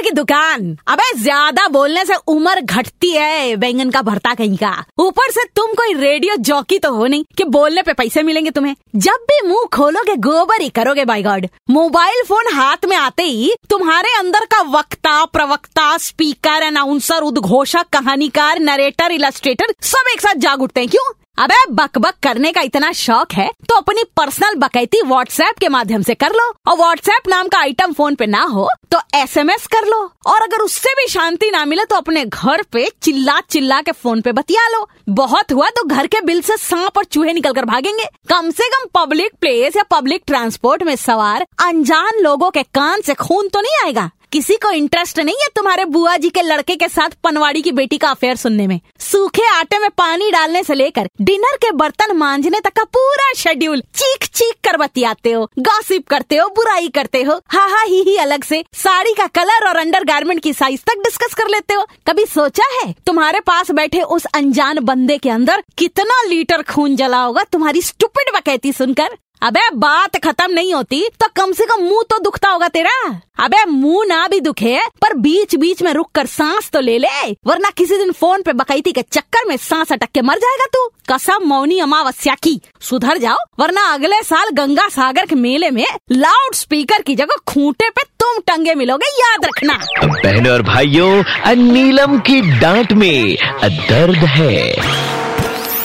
Speaker की दुकान। अबे, ज़्यादा बोलने से उम्र घटती है बैंगन का, भरता कहीं का। ऊपर से तुम कोई रेडियो जॉकी तो हो नहीं कि बोलने पे पैसे मिलेंगे तुम्हें। जब भी मुँह खोलोगे, गोबर ही करोगे बाई गॉड मोबाइल फ़ोन हाथ में आते ही तुम्हारे अंदर का वक्ता, प्रवक्ता स्पीकर अनाउंसर उद्घोषक, कहानीकार नरेटर इलस्ट्रेटर सब एक साथ जाग उठते हैं। क्यों? अबे बक बक करने का इतना शौक है तो अपनी पर्सनल बकैती व्हाट्सएप के माध्यम से कर लो। और व्हाट्सएप नाम का आइटम फ़ोन पे ना हो तो एसएमएस कर लो। और अगर उससे भी शांति ना मिले तो अपने घर पे चिल्ला चिल्ला के फ़ोन पे बतिया लो। बहुत हुआ तो घर के बिल से सांप और चूहे निकल कर भागेंगे। कम से कम पब्लिक प्लेस या पब्लिक ट्रांसपोर्ट में सवार अनजान लोगों के कान से खून तो नहीं आएगा? किसी को इंटरेस्ट नहीं है तुम्हारे बुआ जी के लड़के के साथ पनवाड़ी की बेटी का अफेयर सुनने में। सूखे आटे में पानी डालने से लेकर डिनर के बर्तन मांझने तक का पूरा शेड्यूल चीख चीख कर बतियाते हो गॉसिप करते हो, बुराई करते हो हा हा ही ही अलग से साड़ी का कलर और अंडर की साइज़ तक डिस्कस कर लेते हो। कभी सोचा है तुम्हारे पास बैठे उस अनजान बंदे के अंदर कितना लीटर खून जला होगा तुम्हारी स्टूपिड बकैती सुनकर? अबे, बात खत्म नहीं होती तो कम से कम मुँह तो दुखता होगा तेरा। अबे, मुँह ना भी दुखे, पर बीच बीच में रुक कर सांस तो ले ले, वरना किसी दिन फ़ोन पे बकैती के चक्कर में सांस अटक के मर जाएगा तू। कसम, मौनी अमावस्या की। सुधर जाओ, वरना अगले साल गंगा सागर के मेले में लाउड स्पीकर की जगह खूंटे पे तुम टंगे मिलोगे, याद रखना। बहनों और भाइयों नीलम की डांट में दर्द है।